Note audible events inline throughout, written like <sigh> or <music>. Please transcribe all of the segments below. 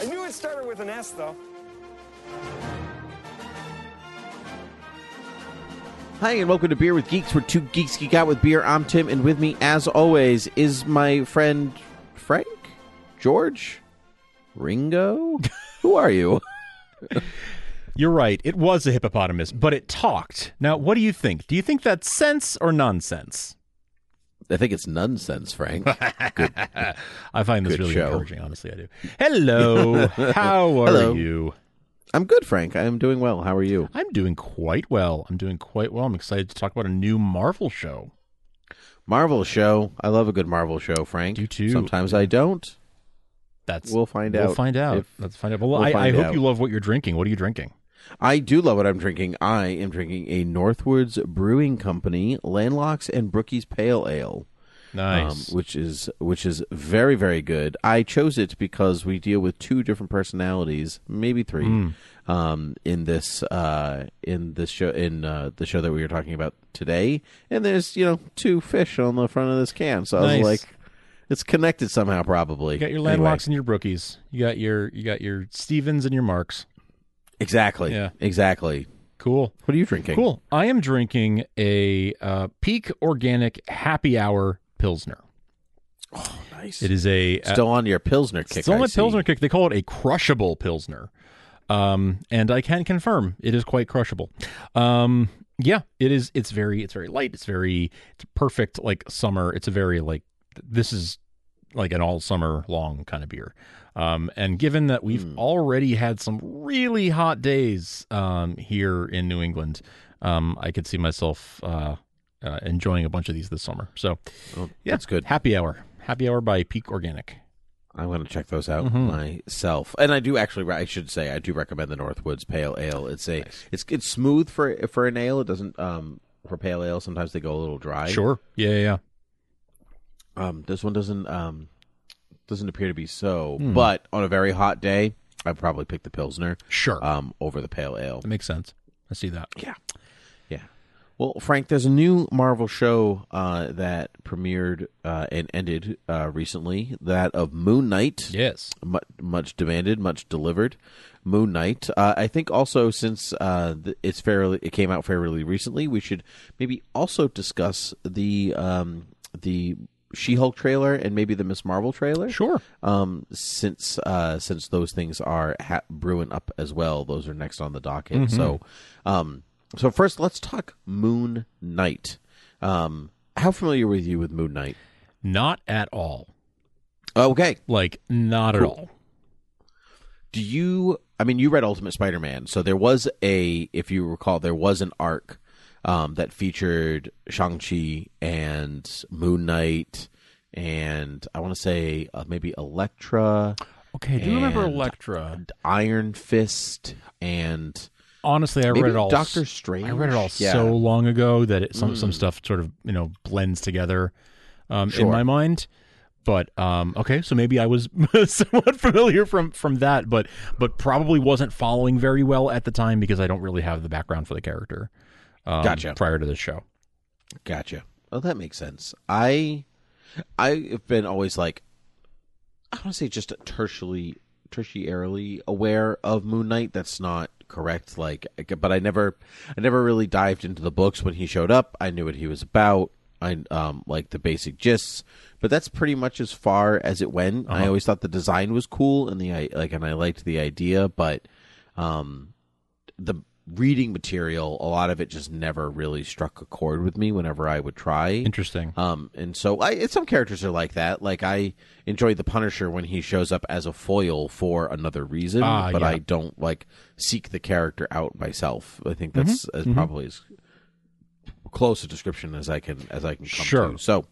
I knew it started with an S, though. Hi, and welcome to Beer with Geeks, where two geeks geek out with beer. I'm Tim, and with me, as always, is my friend Frank, George, Ringo. <laughs> Who are you? <laughs> You're right. It was a hippopotamus, but it talked. Now, what do you think? Do you think that's sense or nonsense? I think it's nonsense, Frank. <laughs> I find this really show. encouraging, honestly. I do. Hello. <laughs> How are Hello. you? I'm good, Frank. I am doing well. How are you? I'm doing quite well. I'm doing quite well. I'm excited to talk about a new Marvel show. Marvel show. I love a good Marvel show, Frank. Do too. Sometimes I don't. That's We'll find out. We'll find out. if- Let's find out. Well, we'll I, I hope out. you love what you're drinking. What are you drinking? I do love what I'm drinking. I am drinking a Northwoods Brewing Company Landlocks and Brookies Pale Ale. Nice. um, which is which is very very good. I chose it because we deal with two different personalities, maybe three, Mm. um, in this uh, in this show in uh, the show that we were talking about today. And there's you know two fish on the front of this can, so I was like, it's connected somehow, probably. you got your Anyway, landlocks and your brookies. You got your you got your Stevens and your Marks. Exactly, Yeah. exactly. Cool. What are you drinking? Cool. I am drinking a uh, Peak Organic Happy Hour Pilsner. Oh, nice. It is a uh, Still on your Pilsner kick. Still on see. Pilsner kick. They call it a crushable Pilsner. Um, and I can confirm it is quite crushable. Um, yeah, it is. It's very, it's very light. It's very, it's perfect like summer. It's a very like, this is like an all summer long kind of beer. Um, and given that we've Hmm. already had some really hot days, um, here in New England, um, I could see myself, uh, uh, enjoying a bunch of these this summer. So Oh, yeah, That's good. Happy hour, happy hour by Peak Organic. I'm going to check those out Mhm. myself, and I do actually. I should say I do recommend the Northwoods Pale Ale. It's a it's it's smooth for for an ale. It doesn't um for pale ale. Sometimes they go a little dry. Sure. Yeah, yeah, yeah. Um, this one doesn't um doesn't appear to be so. Hmm. But on a very hot day, I'd probably pick the pilsner Sure. um over the pale ale. that makes sense. I see that. Yeah. Yeah. Well, Frank, there's a new Marvel show uh, that premiered uh, and ended uh, recently. That of Moon Knight. Yes. much, much demanded, much delivered. Moon Knight. Uh, I think also since uh, it's fairly, it came out fairly recently, we should maybe also discuss the um, the She-Hulk trailer and maybe the Miss Marvel trailer. Sure. Um, since uh, since those things are ha- brewing up as well, those are next on the docket. Mm-hmm. So, um, so first, let's talk Moon Knight. Um, how familiar with you with Moon Knight? Not at all. Okay, Like not at all. do you i mean you read ultimate spider-man so there was a if you recall there was an arc um, that featured shang-chi and moon knight and i want to say uh, maybe elektra Okay. Do you remember Elektra? iron fist and Honestly, I maybe read it all. doctor strange I read it all yeah. so long ago that it, some some Mm. stuff sort of you know blends together um, in my mind. But um, okay, so maybe I was <laughs> somewhat familiar from from that, but but probably wasn't following very well at the time because I don't really have the background for the character. Um, Gotcha. Prior to the show, Gotcha. Oh, that makes sense. I, I've been always like, I want to say just tertiarily, tertiarily aware of Moon Knight. That's not correct. Like, but I never, I never really dived into the books when he showed up. I knew what he was about. I um like the basic gists, but that's pretty much as far as it went. I Uh-huh. always thought the design was cool and the i- like, and I liked the idea, but um, the reading material, a lot of it just never really struck a chord with me whenever I would try. Interesting. Um, and so I, some characters are like that. Like I enjoy the Punisher when he shows up as a foil for another reason, Ah, but yeah. I don't like seek the character out myself. I think that's Mm-hmm. as probably as close a description as I can as I can come Sure. to. So,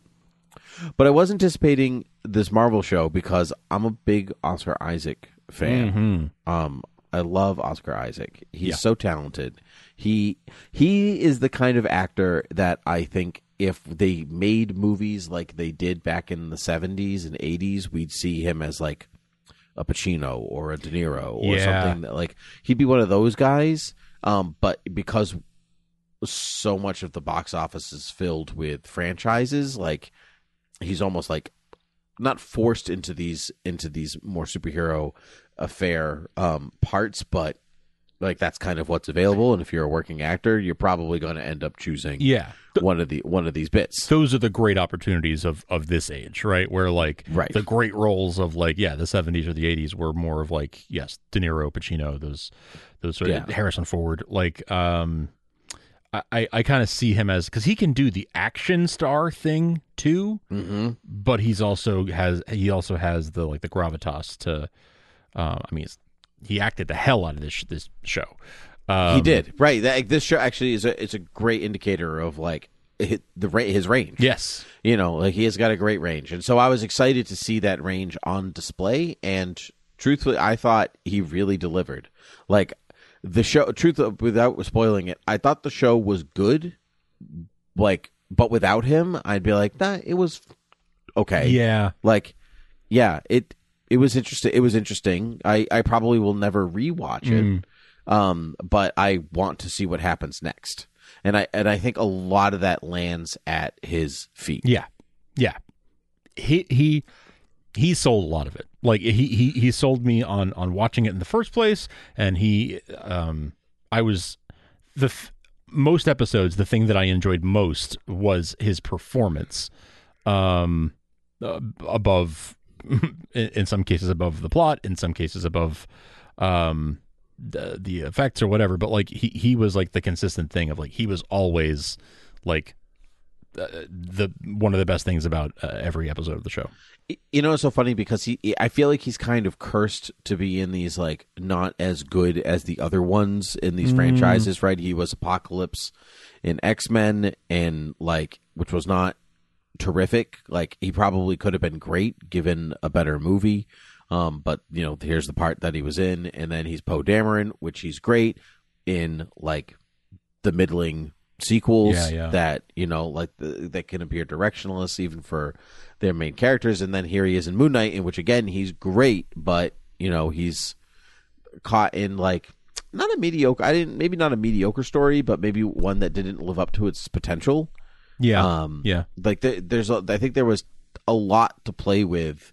but I was anticipating this Marvel show because I'm a big Oscar Isaac fan. Um, I love Oscar Isaac. He's Yeah. so talented. He he is the kind of actor that I think if they made movies like they did back in the 70s and 80s, we'd see him as like a Pacino or a De Niro or Yeah. something that like he'd be one of those guys. Um, but because so much of the box office is filled with franchises, like he's almost like not forced into these into these more superhero affair um parts, but like that's kind of what's available. And if you're a working actor, you're probably going to end up choosing Yeah. one of the one of these bits. those are the great opportunities of of this age, right? Where like Right. the great roles of like yeah, the seventies or the eighties were more of like yes, De Niro, Pacino, those those sort of Harrison Ford. Like um, I I, I kind of see him as because he can do the action star thing too, Mm-hmm. but he's also has he also has the like the gravitas to. Uh, I mean, it's, he acted the hell out of this this show. Um, he did right. That, this show actually is a it's a great indicator of like the his range. Yes. you know, like he has got a great range, and so I was excited to see that range on display. And truthfully, I thought he really delivered. Like the show, truth without spoiling it, I thought the show was good. Like, but without him, I'd be like, nah, it was okay. Yeah. like, yeah, it it was interesting. It was interesting. I I probably will never rewatch it, um, but I want to see what happens next. And I and I think a lot of that lands at his feet. Yeah, yeah. He he he sold a lot of it. Like he he he sold me on on watching it in the first place, and he um I was the most episodes. The thing that I enjoyed most was his performance, um, uh, above in, in some cases above the plot, in some cases above um the the effects or whatever. But like he he was like the consistent thing of like he was always like uh, the one of the best things about uh, every episode of the show. You know, it's so funny because he, I feel like he's kind of cursed to be in these like not as good as the other ones in these franchises, right? He was Apocalypse in X Men, and like, which was not terrific. Like, he probably could have been great given a better movie. Um, but you know, here's the part that he was in, and then he's Poe Dameron, which he's great in, like the middling sequels Yeah, yeah. that you know, like the, that can appear directionless even for their main characters. And then here he is in Moon Knight, in which again he's great, but you know he's caught in like not a mediocre. I didn't maybe not a mediocre story, but maybe one that didn't live up to its potential. Yeah, Um, yeah, like there, there's a, I think there was a lot to play with,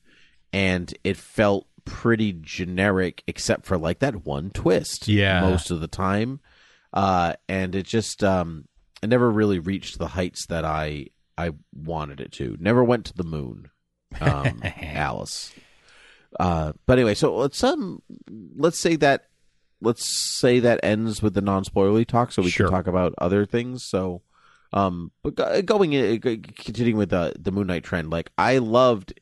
and it felt pretty generic except for like that one twist. Yeah. most of the time, uh, and it just um, it never really reached the heights that I I wanted it to. Never went to the moon, um, <laughs> Alice. Uh, but anyway, so let's um let's say that let's say that ends with the non spoilery talk, so we Sure. can talk about other things. So, um, but going in, continuing with the the Moon Knight trend, like I loved,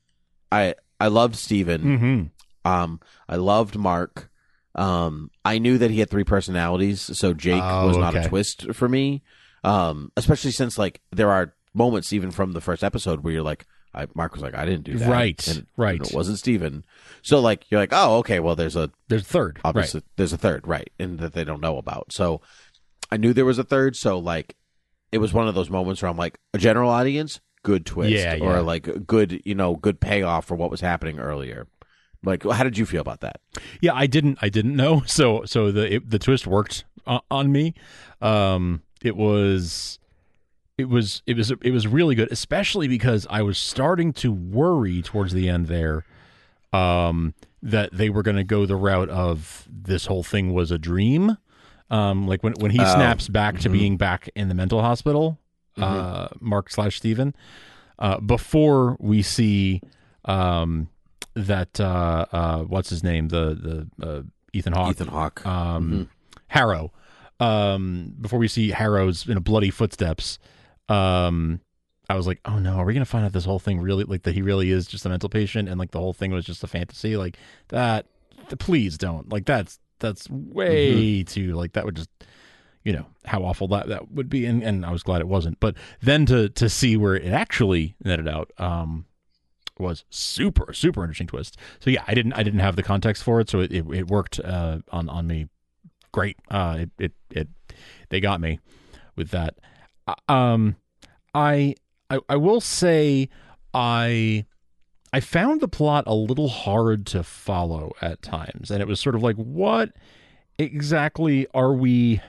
I I loved Steven. mm-hmm. Um, I loved Mark. Um, I knew that he had three personalities, so Jake Oh, was not okay. a twist for me. Um, especially since like there are moments even from the first episode where you're like, I, Mark was like, I didn't do that, Right, and, right. and it wasn't Steven. So like you're like, oh, okay, well there's a There's a third, obviously there's a third, right, and that they don't know about. So I knew there was a third. So like, it was one of those moments where I'm like, a general audience, good twist, Yeah, yeah. or like good, you know, good payoff for what was happening earlier. Like, how did you feel about that? Yeah, I didn't. I didn't know. <laughs> So so the it, the twist worked on, on me. Um, it was. It was it was it was really good, especially because I was starting to worry towards the end there, um, that they were going to go the route of this whole thing was a dream, um, like when when he Oh, snaps back to mhm. being back in the mental hospital, uh, Mark slash Steven, uh, before we see, um, that uh, uh, what's his name? The the uh, Ethan Hawke. Ethan Hawke. um, Harrow. Um, before we see Harrow's you know bloody footsteps, um, I was like, oh no, are we gonna find out this whole thing really like that he really is just a mental patient and like the whole thing was just a fantasy? Like that? Please don't. Like that's that's way too like that would just you know how awful that that would be and, and I was glad it wasn't. But then to to see where it actually netted out um was super super interesting twist. So yeah I didn't I didn't have the context for it so it it, it worked uh on on me great. Uh it it, it they got me with that. Uh, um I I I will say I I found the plot a little hard to follow at times, and it was sort of like, what exactly are we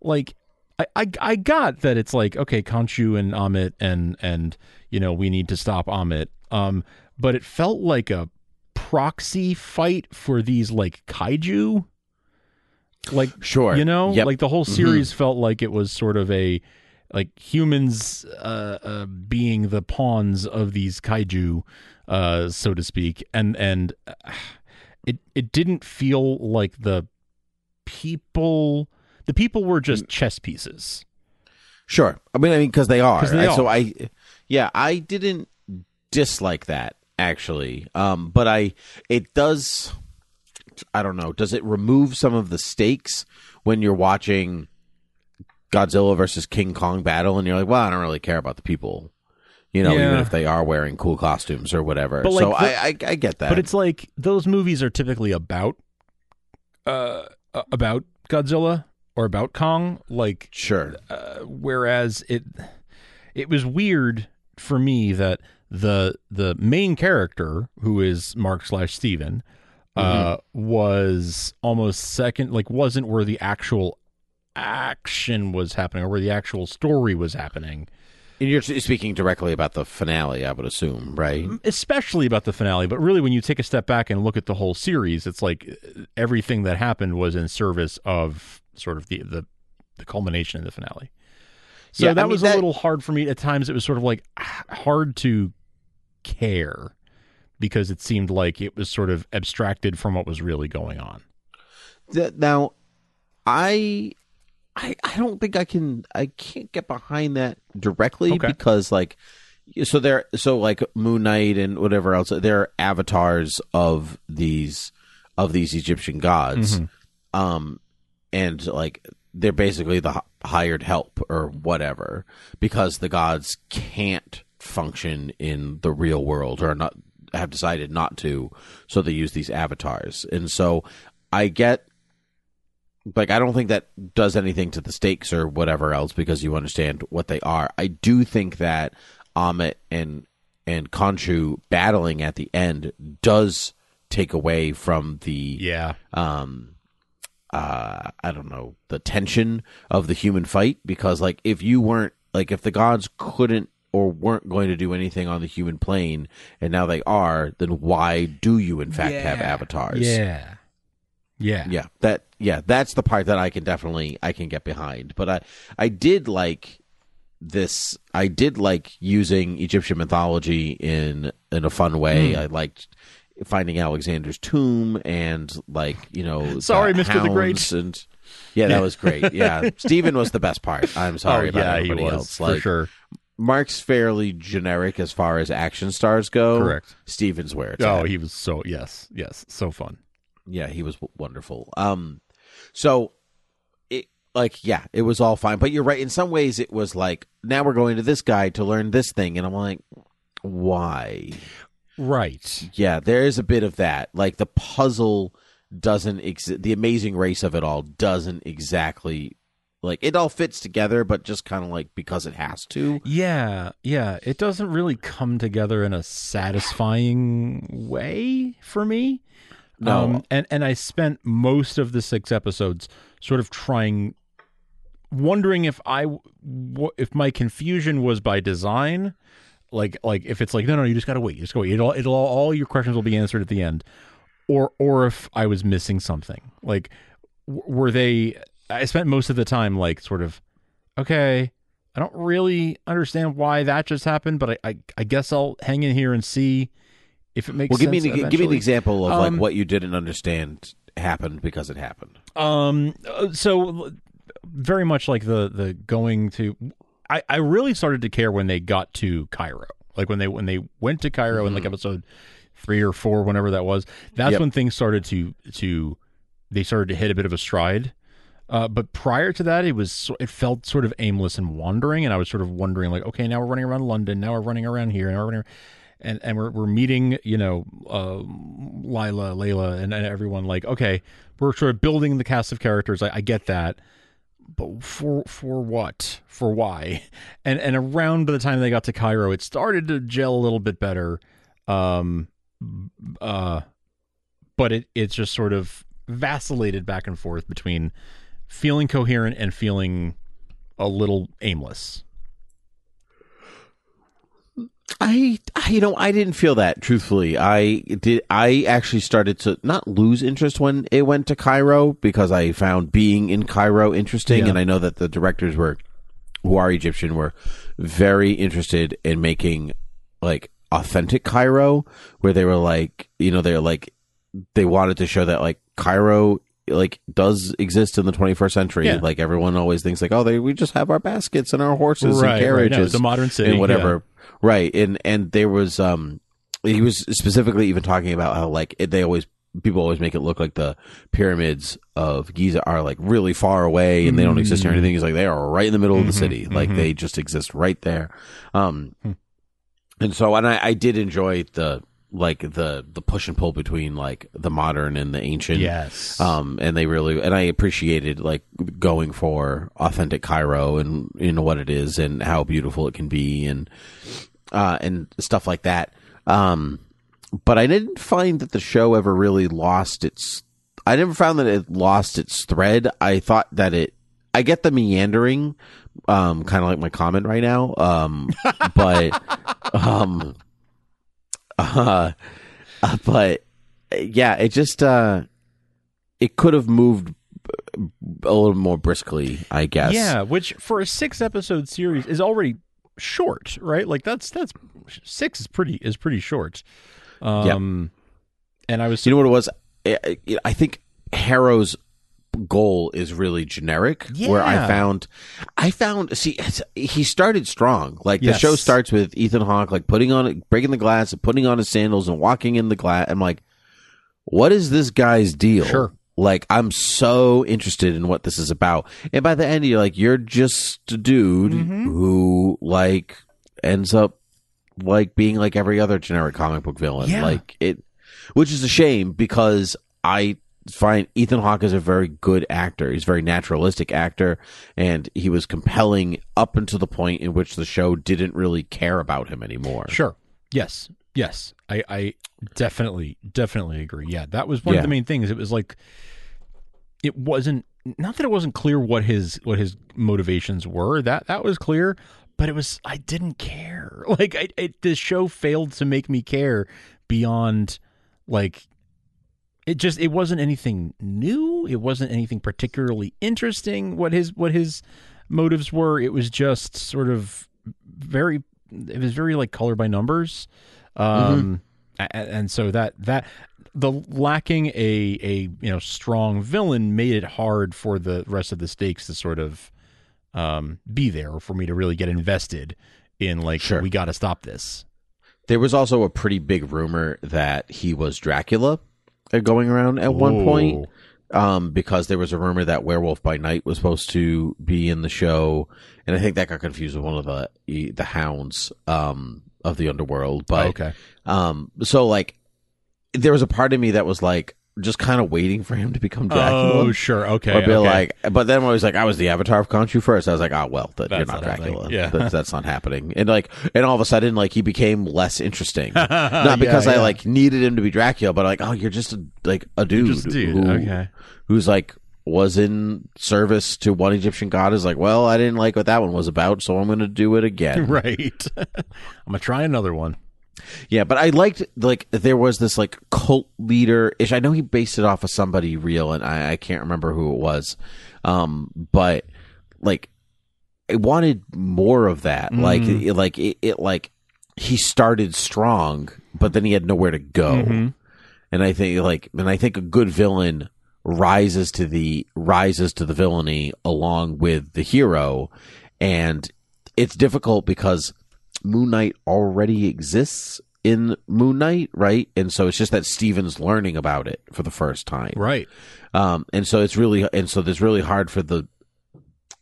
like? I, I, I got that it's like okay, Khonshu and Amit and and you know we need to stop Amit, um, but it felt like a proxy fight for these like kaiju, like Sure. you know, Yep. like the whole series felt like it was sort of a like humans uh, uh, being the pawns of these kaiju, uh, so to speak, and and uh, it it didn't feel like the people the people were just chess pieces. Sure. I mean, I mean, because they are. they I- So are. I, yeah, I didn't dislike that actually. Um, but I, it does. I don't know. Does it remove some of the stakes when you're watching Godzilla versus King Kong battle, and you're like, well, I don't really care about the people. You know, even if they are wearing cool costumes or whatever. But, so like, I, the- I, I get that. But it's like those movies are typically about uh uh, about Godzilla or about Kong, like sure. uh, whereas it it was weird for me that the the main character who is Mark slash Steven uh was almost second like wasn't where the actual action was happening or where the actual story was happening And you're speaking directly about the finale, I would assume, right? especially about the finale but really when you take a step back and look at the whole series it's like uh, everything that happened was in service of sort of the the, the culmination of the finale. So Yeah, I that mean, was that- a little hard for me at times. It was sort of like hard to care because it seemed like it was sort of abstracted from what was really going on. Th- now i i i don't think i can i can't get behind that directly Okay. because like so they're so like moon knight and whatever else they're avatars of these of these egyptian gods Mm-hmm. um and like they're basically the hired help or whatever because the gods can't function in the real world or not have decided not to so they use these avatars and so i get like I don't think that does anything to the stakes or whatever else because you understand what they are. I do think that Amit and and Khonshu battling at the end does take away from the yeah. um uh I don't know the tension of the human fight because like if you weren't like if the gods couldn't or weren't going to do anything on the human plane and now they are then why do you in fact have avatars? Yeah yeah. Yeah. That yeah that's the part that i can definitely i can get behind. But i i did like this i did like using egyptian mythology in in a fun way. Hmm. I liked finding alexander's tomb and like you know <laughs> Sorry, Mr. the Great. and yeah that was great. <laughs> Yeah. Steven was the best part. I'm oh, sorry oh, about yeah he everybody was else. for sure. Mark's fairly generic as far as action stars go. Correct. Steven's where it's oh at. he was so yes yes so fun Yeah, he was wonderful. Um, so it like yeah, it was all fine. But you're right. In some ways, it was like now we're going to this guy to learn this thing, and I'm like, why? right Yeah, there is a bit of that. Like the puzzle doesn't exist. The amazing race of it all doesn't exactly like it all fits together, but just kind of like because it has to. Yeah, yeah. It doesn't really come together in a satisfying way for me. No. Um, and and I spent most of the six episodes sort of trying, wondering if I if my confusion was by design, like like if it's like no no you just gotta wait you just go wait. It'll it'll all your questions will be answered at the end, or or if I was missing something. Like were they I spent most of the time like sort of okay I don't really understand why that just happened, but I, I, I guess I'll hang in here and see if it makes Well, give me sense. an, give me an example of Um, like what you didn't understand happened because it happened. Um, uh, so very much like the the going to. I I really started to care when they got to Cairo, like when they when they went to Cairo in like episode three or four, whenever that was. That's Yep. when things started to to they started to hit a bit of a stride. Uh, but prior to that, it was it felt sort of aimless and wandering, and I was sort of wondering like, okay, now we're running around London, now we're running around here, now we're running, and and we're we're meeting, you know, uh, Lila, Layla, and, and everyone. Like, okay, we're sort of building the cast of characters. I, I get that, but for for what? For why? <laughs> And and around by the time they got to Cairo, it started to gel a little bit better. Um, uh, but it it just sort of vacillated back and forth between feeling coherent and feeling a little aimless. I, I, you know, I didn't feel that. Truthfully, I did. I actually started to not lose interest when it went to Cairo because I found being in Cairo interesting, Yeah. and I know that the directors were, who are Egyptian, were very interested in making like authentic Cairo, where they were like, you know, they're like, they wanted to show that like Cairo like does exist in the 21st century. Yeah. Like everyone always thinks like, oh, they we just have our baskets and our horses Right, right. and No, carriages. it's a modern city, and whatever. Right. And and there was um he was specifically even talking about how like it, they always people always make it look like the pyramids of Giza are like really far away and they don't exist or Mm. anything. He's like they are right in the middle of the Mhm, city. Like mhm. they just exist right there. Um Hmm. and so and I, I did enjoy the like the the push and pull between like the modern and the ancient. Yes. Um and they really and I appreciated like going for authentic Cairo and you know what it is and how beautiful it can be and uh and stuff like that. Um but I didn't find that the show ever really lost its I never found that it lost its thread. I thought that it I get the meandering um kind of like my comment right now. Um <laughs> but um uh, <laughs> but yeah, it just uh it could have moved a little more briskly, I guess. Yeah, which for a six episode series is already short, right? Like that's that's six is pretty is pretty short. Um and I was You know what it was? I, think Harrow's goal is really generic. Where I found, I found, see, he started strong. Like the show starts with Ethan Hawke, like putting on, breaking the glass, and putting on his sandals and walking in the glass. I'm like, what is this guy's deal? Sure. Like I'm so interested in what this is about. And by the end, you're like, you're just a dude Mm-hmm. who like ends up like being like every other generic comic book villain. Yeah. Like it, which is a shame because I find Ethan Hawke is a very good actor. He's a very naturalistic actor, and he was compelling up until the point in which the show didn't really care about him anymore. Sure. Yes. Yes. I, I definitely, definitely agree. Yeah. That was one Yeah. of the main things. It was like it wasn't not that it wasn't clear what his what his motivations were. That that was clear, but it was I didn't care. <laughs> Like I, it, this show failed to make me care beyond like it just it wasn't anything new. It wasn't anything particularly interesting what his what his motives were. It was just sort of very it was very like color by numbers. Um a- a- and so that that the lacking a a you know strong villain made it hard for the rest of the stakes to sort of um be there or for me to really get invested in like Sure. we got to stop this. There was also a pretty big rumor that he was Dracula uh, going around at one point. Um, because there was a rumor that Werewolf by Night was supposed to be in the show, and I think that got confused with one of the the hounds um, of the underworld. But okay. um, so like there was a part of me that was like just kind of waiting for him to become Dracula. Oh, sure. Okay. Or be okay. like, but then when I was like, I was the avatar of Khonshu first. I was like, oh well, that you're not. Dracula. Yeah. that's, that's not happening. And like, and all of a sudden, like he became less interesting. <laughs> not because Yeah, I like needed him to be Dracula, but like, oh, you're just a, like a dude, just a dude. who- Okay. who's like was in service to one Egyptian god. Is like, well, I didn't like what that one was about, so I'm going to do it again. <laughs> right. <laughs> I'm gonna try another one. Yeah, but I liked like there was this like cult leader ish. I know he based it off of somebody real, and I, I can't remember who it was. Um, but like I wanted more of that. Like it, like it, it like he started strong, but then he had nowhere to go. Mhm. And I think like and I think a good villain rises to the rises to the villainy along with the hero, and it's difficult because Moon Knight already exists in Moon Knight, right? And so it's just that Steven's learning about it for the first time, Right. um, and so it's really and so it's really hard for the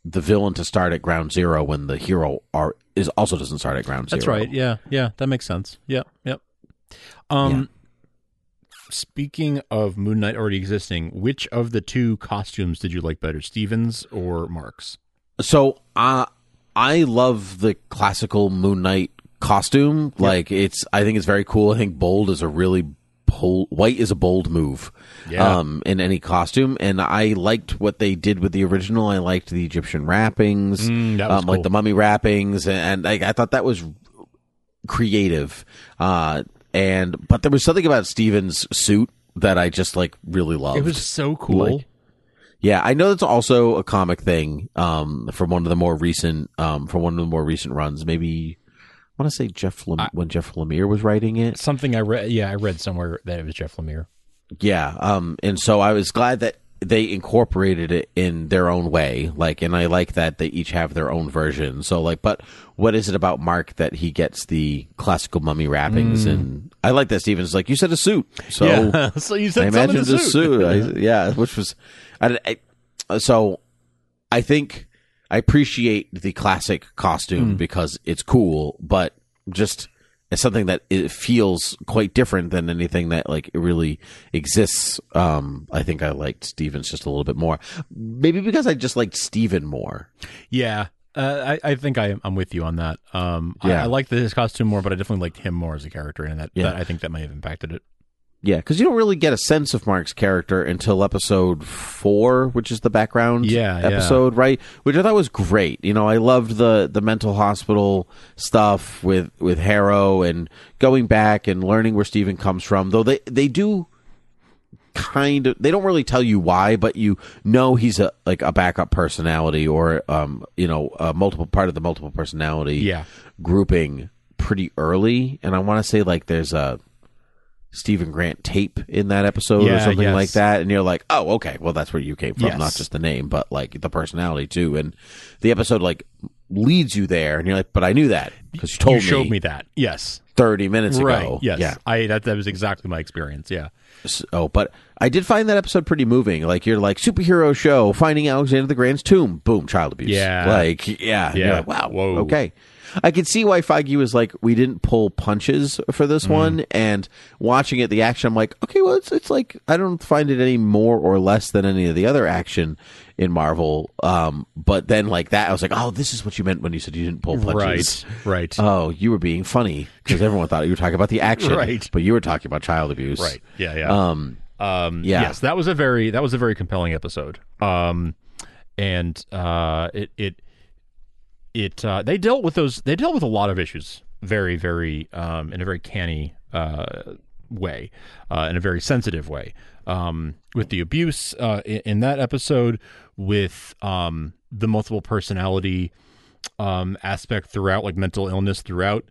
the villain to start at ground zero when the hero are is also doesn't start at ground zero. That's right. Yeah. Yeah. That makes sense. Yep. Yep. Um, speaking of Moon Knight already existing, which of the two costumes did you like better, Stevens or Mark's? So uh, I love the classical Moon Knight costume. Like it's, I think it's very cool. I think bold is a really bold, white is a bold move. Yeah. Um, in any costume, and I liked what they did with the original. I liked the Egyptian wrappings, Mm, um, like the mummy wrappings, and, and I, I thought that was creative. Uh, and but there was something about Steven's suit that I just like really loved. It was so cool. Like- Yeah, I know that's also a comic thing um, from one of the more recent um, from one of the more recent runs. Maybe I want to say Jeff Lem- when Jeff Lemire was writing it. Something I read. Yeah, I read somewhere that it was Jeff Lemire. Yeah, um, and so I was glad that they incorporated it in their own way. Like, and I like that they each have their own version. So, like, but what is it about Mark that he gets the classical mummy wrappings? And I like that Stevens like you said a suit. So Mm. yeah. <laughs> so you said I imagined a suit. suit. I, <laughs> yeah, which was, I, I, so I think I appreciate the classic costume because it's cool, but just it's something that it feels quite different than anything that like it really exists. Um, I think I liked Stevens just a little bit more, maybe because I just liked Steven more. Yeah. Uh, I, I think I, I'm with you on that. Um, I, Yeah. I liked his costume more, but I definitely liked him more as a character, and that, Yeah. that I think that may have impacted it. Yeah, because you don't really get a sense of Mark's character until episode four, which is the background Yeah, yeah. episode, right? Which I thought was great. You know, I loved the the mental hospital stuff with with Harrow and going back and learning where Steven comes from. Though they they do kind of they don't really tell you why, but you know he's a like a backup personality or um you know a multiple part of the multiple personality Yeah. grouping pretty early. And I want to say like there's a Steven Grant tape in that episode or something yes. like that, and you're like, oh, okay, well that's where you came from, Yes. not just the name, but like the personality too. And the episode like leads you there, and you're like, but I knew that because you told you showed me that. Yes. thirty minutes right. ago. Yes. yeah. I that that was exactly my experience. Yeah. So, oh, but I did find that episode pretty moving. Like you're like superhero show, finding Alexander the Grand's tomb, boom, child abuse. Yeah. like yeah, Yeah. like, wow, Whoa. okay. I could see why Feige was like, we didn't pull punches for this Mm-hmm. one, and watching it, the action, I'm like, okay, well, it's it's like I don't find it any more or less than any of the other action in Marvel. Um, but then like that, I was like, oh, this is what you meant when you said you didn't pull punches. Right. Right. Oh, you were being funny because everyone thought you were talking about the action, Right. But you were talking about child abuse, right. Yeah. Yeah. Um, Um, Yeah. Yes, that was a very that was a very compelling episode. Um, and uh, it it it uh, they dealt with those they dealt with a lot of issues very very um, in a very canny uh, way, uh, in a very sensitive way. Um, with the abuse uh, in, in that episode, with um, the multiple personality um, aspect throughout, like mental illness throughout.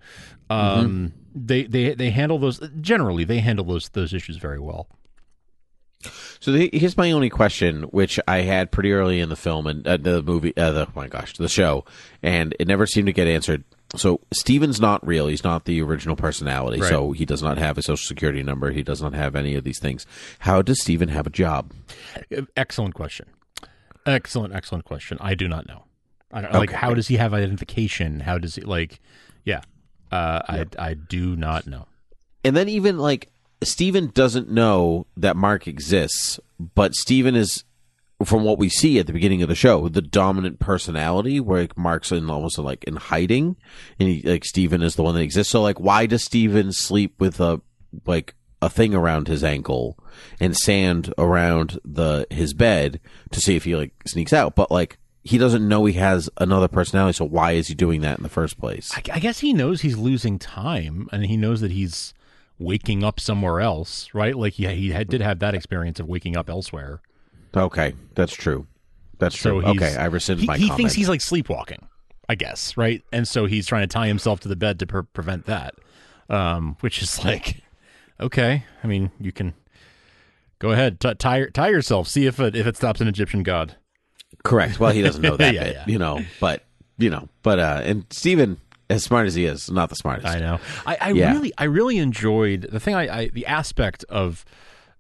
Um, They they they handle those generally. They handle those those issues very well. So the, here's my only question, which I had pretty early in the film and uh, the movie, uh, the oh my gosh, the show, and it never seemed to get answered. So Steven's not real; he's not the original personality. Right. So he does not have a social security number. He does not have any of these things. How does Steven have a job? Excellent question. Excellent, excellent question. I do not know. I don't, like how does he have identification? How does he like? Yeah, uh, I I do not know. And then even like Steven doesn't know that Mark exists, but Steven is from what we see at the beginning of the show, the dominant personality where like, Mark's in almost like in hiding and he, like Steven is the one that exists. So like why does Steven sleep with a like a thing around his ankle and sand around the his bed to see if he like sneaks out? But like he doesn't know he has another personality, so why is he doing that in the first place? I, I guess he knows he's losing time, and he knows that he's waking up somewhere else, right? Like he he had, did have that experience of waking up elsewhere. Okay, that's true. That's So true. okay, I rescind he, my he comment. thinks he's like sleepwalking, I guess, right? And so he's trying to tie himself to the bed to pre- prevent that, um, which is <laughs> like, okay. I mean, you can Go ahead, t- tie tie yourself. See if it if it stops an Egyptian god. Correct. Well, he doesn't know <laughs> that Yeah, bit, yeah. you know, but you know, but uh, and Steven, as smart as he is, not the smartest. I know. I, I Yeah. really, I really enjoyed the thing. I, I the aspect of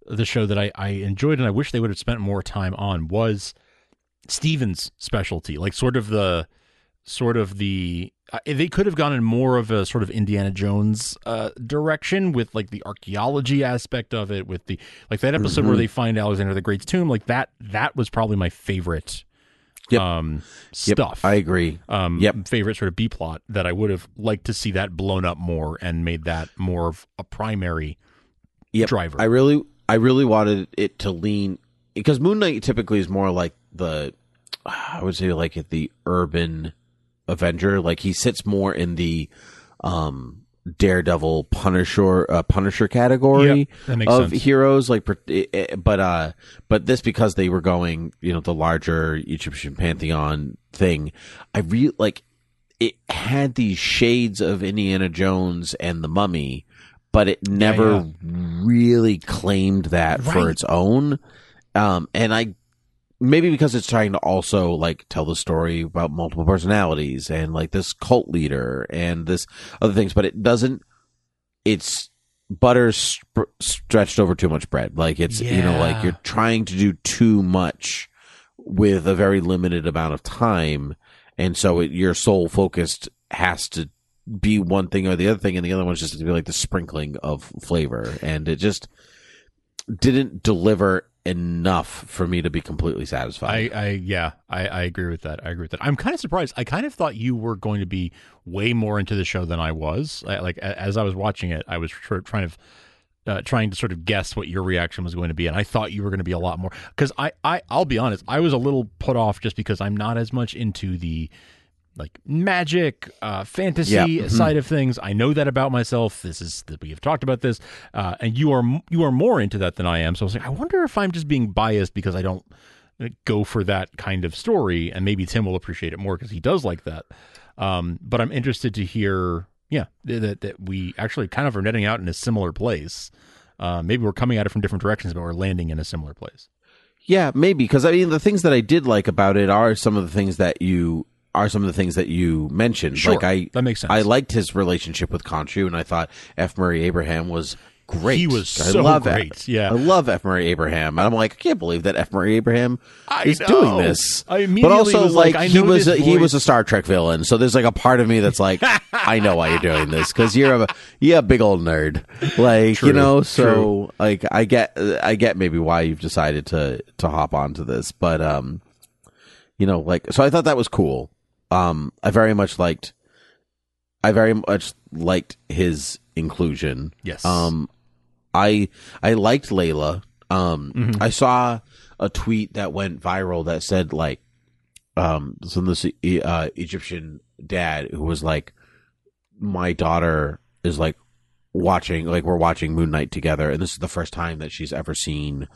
the show that I, I enjoyed, and I wish they would have spent more time on was Steven's specialty, like sort of the, sort of the. Uh, they could have gone in more of a sort of Indiana Jones uh, direction with like the archaeology aspect of it, with the like that episode where Mhm. they find Alexander the Great's tomb. Like that, that was probably my favorite. Yep. Um, Yep, stuff. I agree. um, Yep. favorite sort of B plot that I would have liked to see that blown up more and made that more of a primary Yep. driver. I really, I really wanted it to lean because Moon Knight typically is more like the, I would say like the urban Avenger. Like he sits more in the, um, Daredevil Punisher uh, Punisher category Yep, of sense. heroes like eh, eh, but uh but this because they were going you know the larger Egyptian pantheon thing I really like it had these shades of Indiana Jones and the Mummy but it never really claimed that for its own. Um and I maybe because it's trying to also like tell the story about multiple personalities and like this cult leader and this other things but it doesn't it's butter sp- stretched over too much bread. Like it's you know like you're trying to do too much with a very limited amount of time and so it, your sole focused has to be one thing or the other thing and the other one's just to be like the sprinkling of flavor and it just didn't deliver enough for me to be completely satisfied. I, I yeah, I, I agree with that. I agree with that. I'm kind of surprised. I kind of thought you were going to be way more into the show than I was. I, like as I was watching it, I was tr- trying to uh, trying to sort of guess what your reaction was going to be, and I thought you were going to be a lot more. Because I, I, I'll be honest, I was a little put off just because I'm not as much into the like magic, uh, fantasy Yeah, mhm. side of things. I know that about myself. This is that we have talked about this, uh, and you are you are more into that than I am. So I was like, I wonder if I'm just being biased because I don't go for that kind of story, and maybe Tim will appreciate it more because he does like that. Um, but I'm interested to hear, yeah, that that we actually kind of are netting out in a similar place. Uh, maybe we're coming at it from different directions, but we're landing in a similar place. Yeah, maybe because I mean the things that I did like about it are some of the things that you are some of the things that you mentioned. Sure, like I that makes sense. I liked his relationship with Khonshu, and I thought F. Murray Abraham was great. He was I so love great, F- yeah. I love F. Murray Abraham, and I'm like, I can't believe that F. Murray Abraham I is know. doing this. I but also, was like, like, he was a, he was a Star Trek villain, so there's like a part of me that's like, I know why you're doing this because you're a a big old nerd, like True, you know. true. So like, I get I get maybe why you've decided to to hop onto this, but um, you know, like so I thought that was cool. Um, I very much liked, I very much liked his inclusion. Yes. Um, I I liked Layla. Um, Mhm. I saw a tweet that went viral that said like, um, some this uh, Egyptian dad who was like, my daughter is like watching like we're watching Moon Knight together, and this is the first time that she's ever seen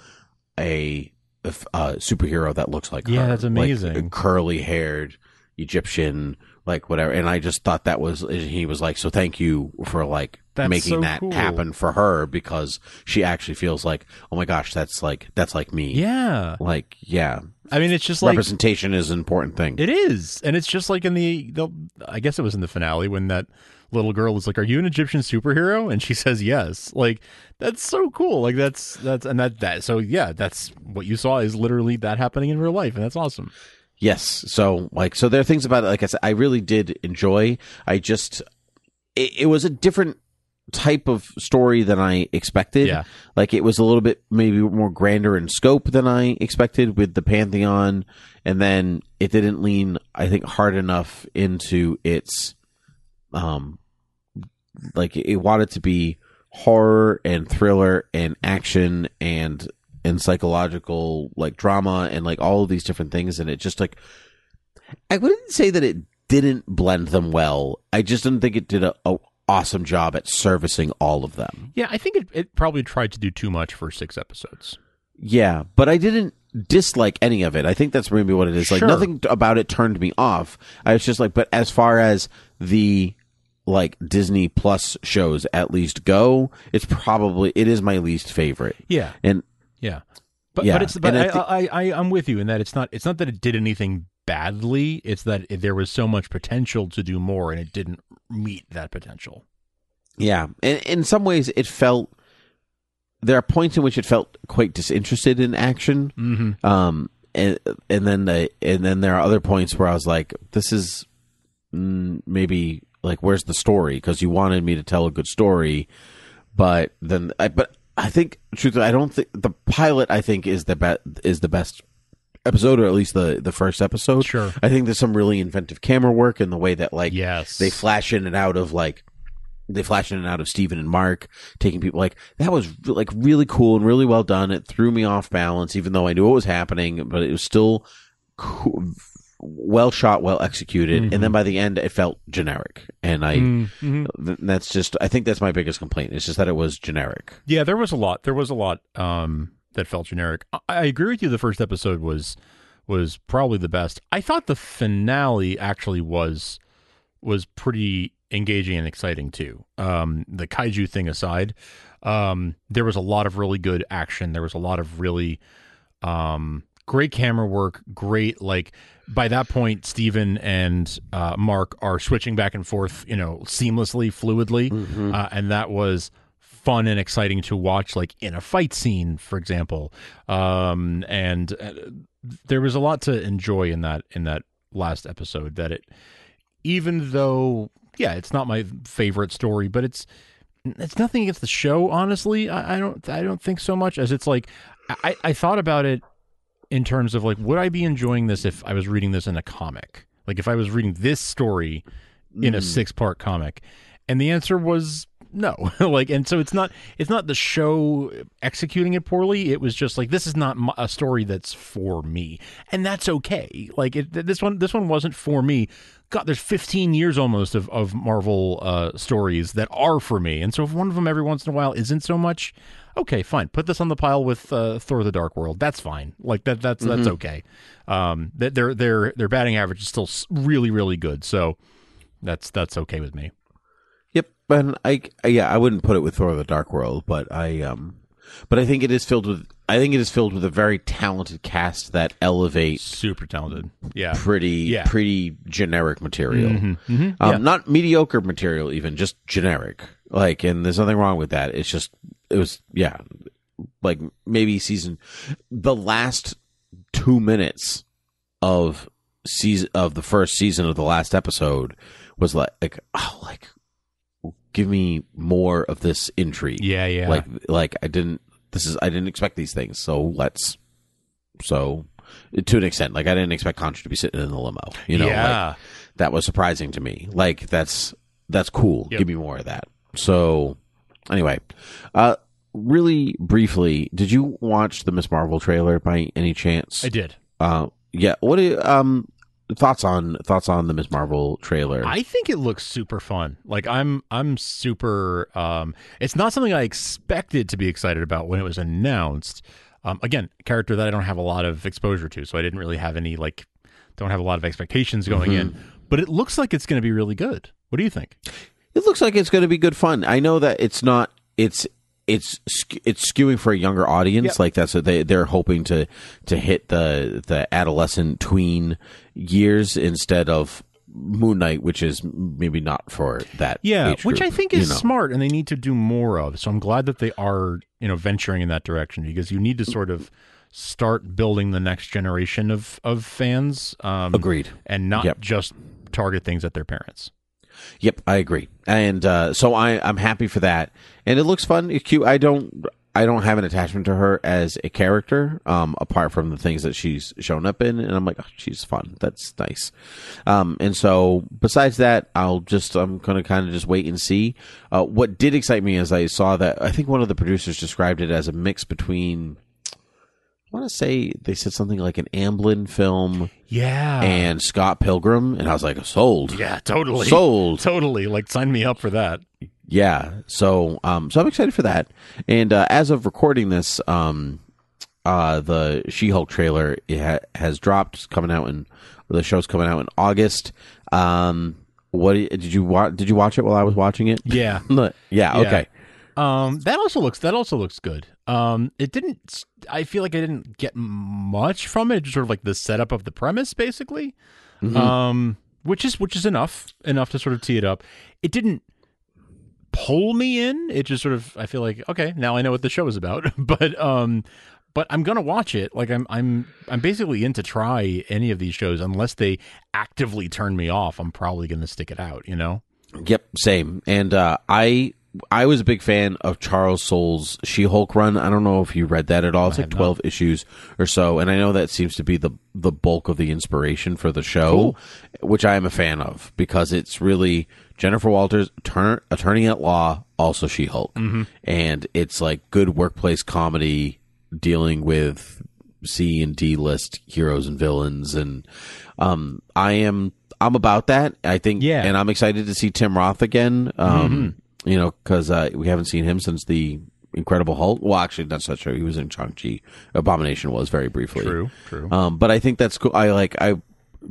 a, uh, superhero that looks like Yeah, her. that's Like, amazing. curly haired Egyptian, like whatever. And I just thought that was he was like, so thank you for like That's making so that cool. happen for her because she actually feels like, oh my gosh, that's like that's like me. Yeah. Like yeah, I mean, it's just like representation is an important thing. It is, and it's just like in the, the I guess it was in the finale when that little girl was like, "Are you an Egyptian superhero?" and she says yes. Like that's so cool. Like that's that's and that that so yeah, that's what you saw is literally that happening in real life, and that's awesome. Yes. So like so there are things about it like I said I really did enjoy. I just it, it was a different type of story than I expected. Yeah. Like it was a little bit maybe more grander in scope than I expected with the Pantheon and then it didn't lean I think hard enough into its um like it wanted to be horror and thriller and action and and psychological like drama and like all of these different things and it just like I wouldn't say that it didn't blend them well. I just didn't think it did a, a awesome job at servicing all of them. Yeah, I think it, it probably tried to do too much for six episodes. Yeah, but I didn't dislike any of it. I think that's maybe what it is. Like nothing about it turned me off. I was just like, but as far as the like Disney Plus shows at least go, it's probably it is my least favorite. Yeah. And yeah. But Yeah, but it's but I, I I, I I'm with you in that it's not it's not that it did anything badly. It's that it, there was so much potential to do more, and it didn't meet that potential. Yeah, and in some ways, it felt. There are points in which it felt quite disinterested in action. Mm-hmm. Um, and and then the, and then there are other points where I was like, this is mm, maybe like where's the story? Because you wanted me to tell a good story, but then I but I think truth. I don't think the pilot. I think is the best is the best episode, or at least the the first episode. Sure. I think there's some really inventive camera work in the way that like Yes. they flash in and out of like they flash in and out of Steven and Mark taking people like that was like really cool and really well done. It threw me off balance, even though I knew what was happening, but it was still cool, well shot, well executed. And then by the end, it felt generic, and I Mhm. th- that's just I think that's my biggest complaint. It's just that it was generic. Yeah, there was a lot. There was a lot um, that felt generic. I, I agree with you. The first episode was was probably the best. I thought the finale actually was was pretty engaging and exciting too. Um, the kaiju thing aside, um, there was a lot of really good action. There was a lot of really um, great camera work. Great, like by that point, Steven and uh, Mark are switching back and forth, you know, seamlessly, fluidly, uh, and that was fun and exciting to watch like in a fight scene for example. Um and uh, there was a lot to enjoy in that in that last episode that it even though yeah it's not my favorite story but it's it's nothing against the show honestly. I, I don't i don't think so much as it's like i i thought about it in terms of like would i be enjoying this if i was reading this in a comic? Like if i was reading this story in a mm. six part comic? And the answer was no. <laughs> Like and so it's not it's not the show executing it poorly. It was just like this is not my, a story that's for me. And that's okay. Like it, this one this one wasn't for me. God there's 15 years almost of, of marvel uh stories that are for me. And so if one of them every once in a while isn't so much okay fine. Put this on the pile with uh, thor the dark world. That's fine. Like that that's that's okay. Um that their their their batting average is still really really good. So that's that's okay with me And I yeah I wouldn't put it with Thor: of The Dark World, but I um, but I think it is filled with I think it is filled with a very talented cast that elevate super talented yeah pretty Yeah. pretty generic material, Mhm, mhm, um, yeah. not mediocre material even, just generic. Like, and there's nothing wrong with that. It's just it was yeah, like maybe season the last two minutes of season of the first season of the last episode was like like oh like give me more of this intrigue Yeah, yeah. like like i didn't this is i didn't expect these things so let's so to an extent like i didn't expect Khonshu to be sitting in the limo you know Yeah. like that was surprising to me like that's that's cool Yep. give me more of that so anyway uh really briefly did you watch the miss marvel trailer by any chance I did. uh yeah what do you, um thoughts on thoughts on the miss marvel trailer I think it looks super fun. Like I'm I'm super um it's not something I expected to be excited about when it was announced. Um again, character that I don't have a lot of exposure to, so I didn't really have any like don't have a lot of expectations going in. But it looks like it's going to be really good. What do you think? It looks like it's going to be good fun. I know that it's not. It's it's it's skewing for a younger audience. Yep. Like that's what they they're hoping to to hit the the adolescent tween years instead of Moon Knight, which is maybe not for that. Yeah, age which group, I think you is know. smart and they need to do more of. So I'm glad that they are, you know, venturing in that direction because you need to sort of start building the next generation of of fans. Um, Agreed. And not Yep. just target things at their parents. Yep, I agree, and uh, so I I'm happy for that, and it looks fun. It's cute. I don't I don't have an attachment to her as a character, um, apart from the things that she's shown up in, and I'm like, oh, she's fun. That's nice. Um, and so besides that, I'll just I'm gonna kind of just wait and see. Uh, what did excite me is I saw that I think one of the producers described it as a mix between. I want to say they said something like an Amblin film Yeah. and Scott Pilgrim, and I was like, sold. yeah, totally. Sold. Totally. Like sign me up for that. Yeah. So, um, so I'm excited for that. And uh, as of recording this, um, uh, the She-Hulk trailer it ha- has dropped. It's coming out in the show's coming out in August. Um, what did you watch? Did you watch it while I was watching it? Yeah. yeah. <laughs> Yeah. Okay. Um, that also looks that also looks good. Um, it didn't. I feel like I didn't get much from it. Just sort of like the setup of the premise, basically. Mhm. Um, which is which is enough enough to sort of tee it up. It didn't pull me in. It just sort of I feel like okay now I know what the show is about. <laughs> but um, but I'm gonna watch it. Like I'm I'm I'm basically in to try any of these shows unless they actively turn me off. I'm probably gonna stick it out. You know. Yep, same. And uh, I I was a big fan of Charles Soule's She-Hulk run. I don't know if you read that at all. It's like twelve issues or so, and I know that seems to be the the bulk of the inspiration for the show, which I am a fan of because it's really Jennifer Walters, turn, attorney at law, also She-Hulk, Mhm. and it's like good workplace comedy dealing with C and D list heroes and villains, and um, I am I'm about that. I think, yeah, and I'm excited to see Tim Roth again. Um, you know, because uh, we haven't seen him since the Incredible Hulk. Well, actually, that's not true. He was in Shang Chi. Abomination was very briefly. True, true. Um, but I think that's cool. I like I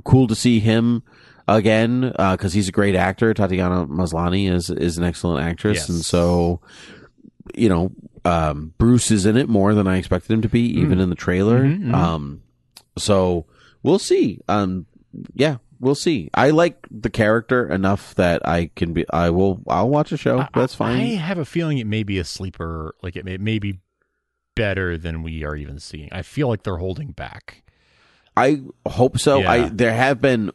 cool to see him again because he's a great actor. Tatiana Maslany is is an excellent actress, Yes. and so you know, um, Bruce is in it more than I expected him to be, even Mm. in the trailer. Mhm, mhm. Um, so we'll see. Um, yeah, we'll see. I like the character enough that I can be. I will. I'll watch a show. That's fine. I have a feeling it may be a sleeper. Like it may, it may be better than we are even seeing. I feel like they're holding back. I hope so. Yeah. I there have been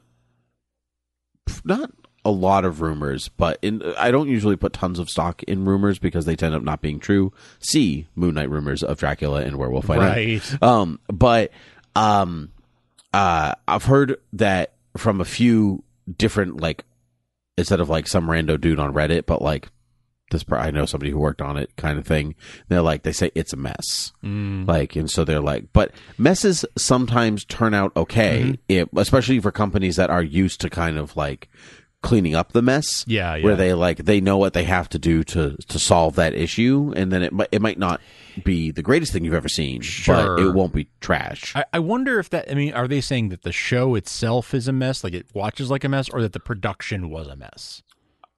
not a lot of rumors, but in I don't usually put tons of stock in rumors because they tend up not being true. See Moon Knight rumors of Dracula and Werewolf by Night. Right. Um, but um, uh, I've heard that from a few different like instead of like some rando dude on Reddit, but like this I know somebody who worked on it kind of thing. They're like they say it's a mess. Mm. Like and so they're like but messes sometimes turn out okay, Mm-hmm. it, especially for companies that are used to kind of like cleaning up the mess. Yeah, yeah. Where they like they know what they have to do to to solve that issue and then it might it might not be the greatest thing you've ever seen, Sure. but it won't be trash. I, I wonder if that. I mean, are they saying that the show itself is a mess, like it watches like a mess, or that the production was a mess?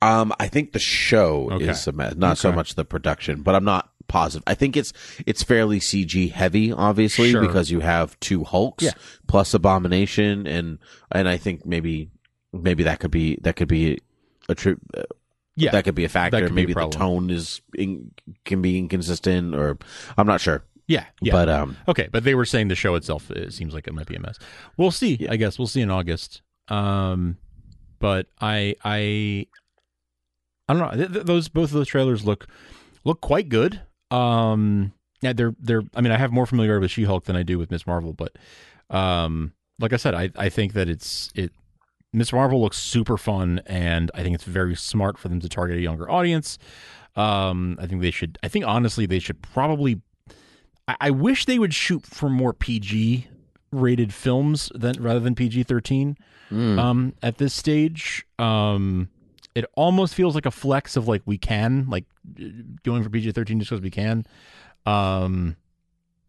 Um, I think the show Okay. is a mess, not so much the production, but I'm not positive. I think it's it's fairly CG heavy, obviously, Sure. because you have two Hulks Yeah. plus Abomination, and and I think maybe maybe that could be that could be a true. Yeah, that could be a factor. that could be a maybe the tone is in, can be inconsistent, or I'm not sure. Yeah, yeah. But um, okay, but they were saying the show itself it seems like it might be a mess. We'll see. I guess we'll see in August. Um, but I I I don't know. Th- those both of those trailers look look quite good. Um, yeah, they're they're. I mean, I have more familiarity with She Hulk than I do with Miss Marvel, but um, like I said, I I think that it's it. Miss Marvel looks super fun, and I think it's very smart for them to target a younger audience. Um, I think they should. I think honestly, they should probably. I, I wish they would shoot for more PG rated films than rather than PG thirteen. Mm. Um, at this stage, um, it almost feels like a flex of like we can like going for PG thirteen just because we can. Um,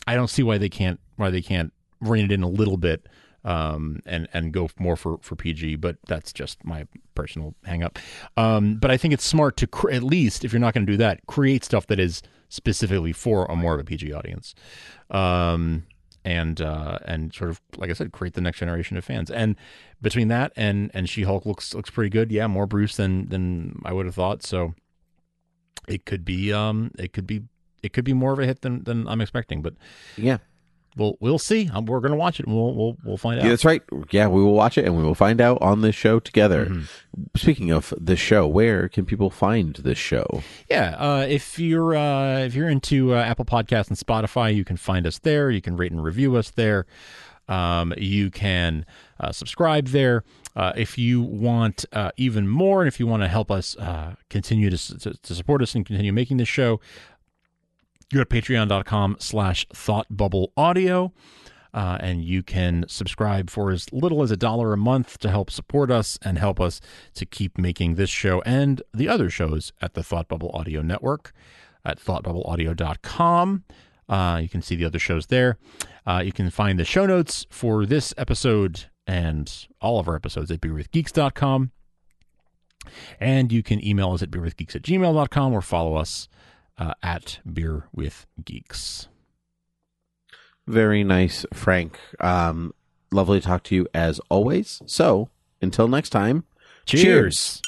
I don't see why they can't why they can't rein it in a little bit um, and and go more for for PG. But that's just my personal hang up. Um, but I think it's smart to cr- at least if you're not going to do that, create stuff that is specifically for a more of a PG audience. Um, and uh, and sort of like I said, create the next generation of fans. And between that and and She Hulk looks looks pretty good. Yeah, more Bruce than than I would have thought. So it could be um it could be it could be more of a hit than than I'm expecting. But yeah, we'll we'll see. Um, we're gonna watch it. and We'll we'll we'll find out. Yeah, that's right. Yeah, we will watch it and we will find out on this show together. Mm-hmm. Speaking of the show, where can people find this show? Yeah, uh, if you're uh, if you're into uh, Apple Podcasts and Spotify, you can find us there. You can rate and review us there. Um, you can uh, subscribe there. Uh, if you want uh, even more, and if you want to help us uh, continue to, to to support us and continue making this show, go to patreon.com slash thoughtbubbleaudio. Uh, and you can subscribe for as little as a dollar a month to help support us and help us to keep making this show and the other shows at the Thought Bubble Audio Network at thoughtbubbleaudio.com. Uh, you can see the other shows there. Uh, you can find the show notes for this episode and all of our episodes at beerwithgeeks.com. And you can email us at beerwithgeeks at gmail.com or follow us uh, at Beer with Geeks. Very nice, Frank. Um, lovely to talk to you as always. So until next time, Cheers.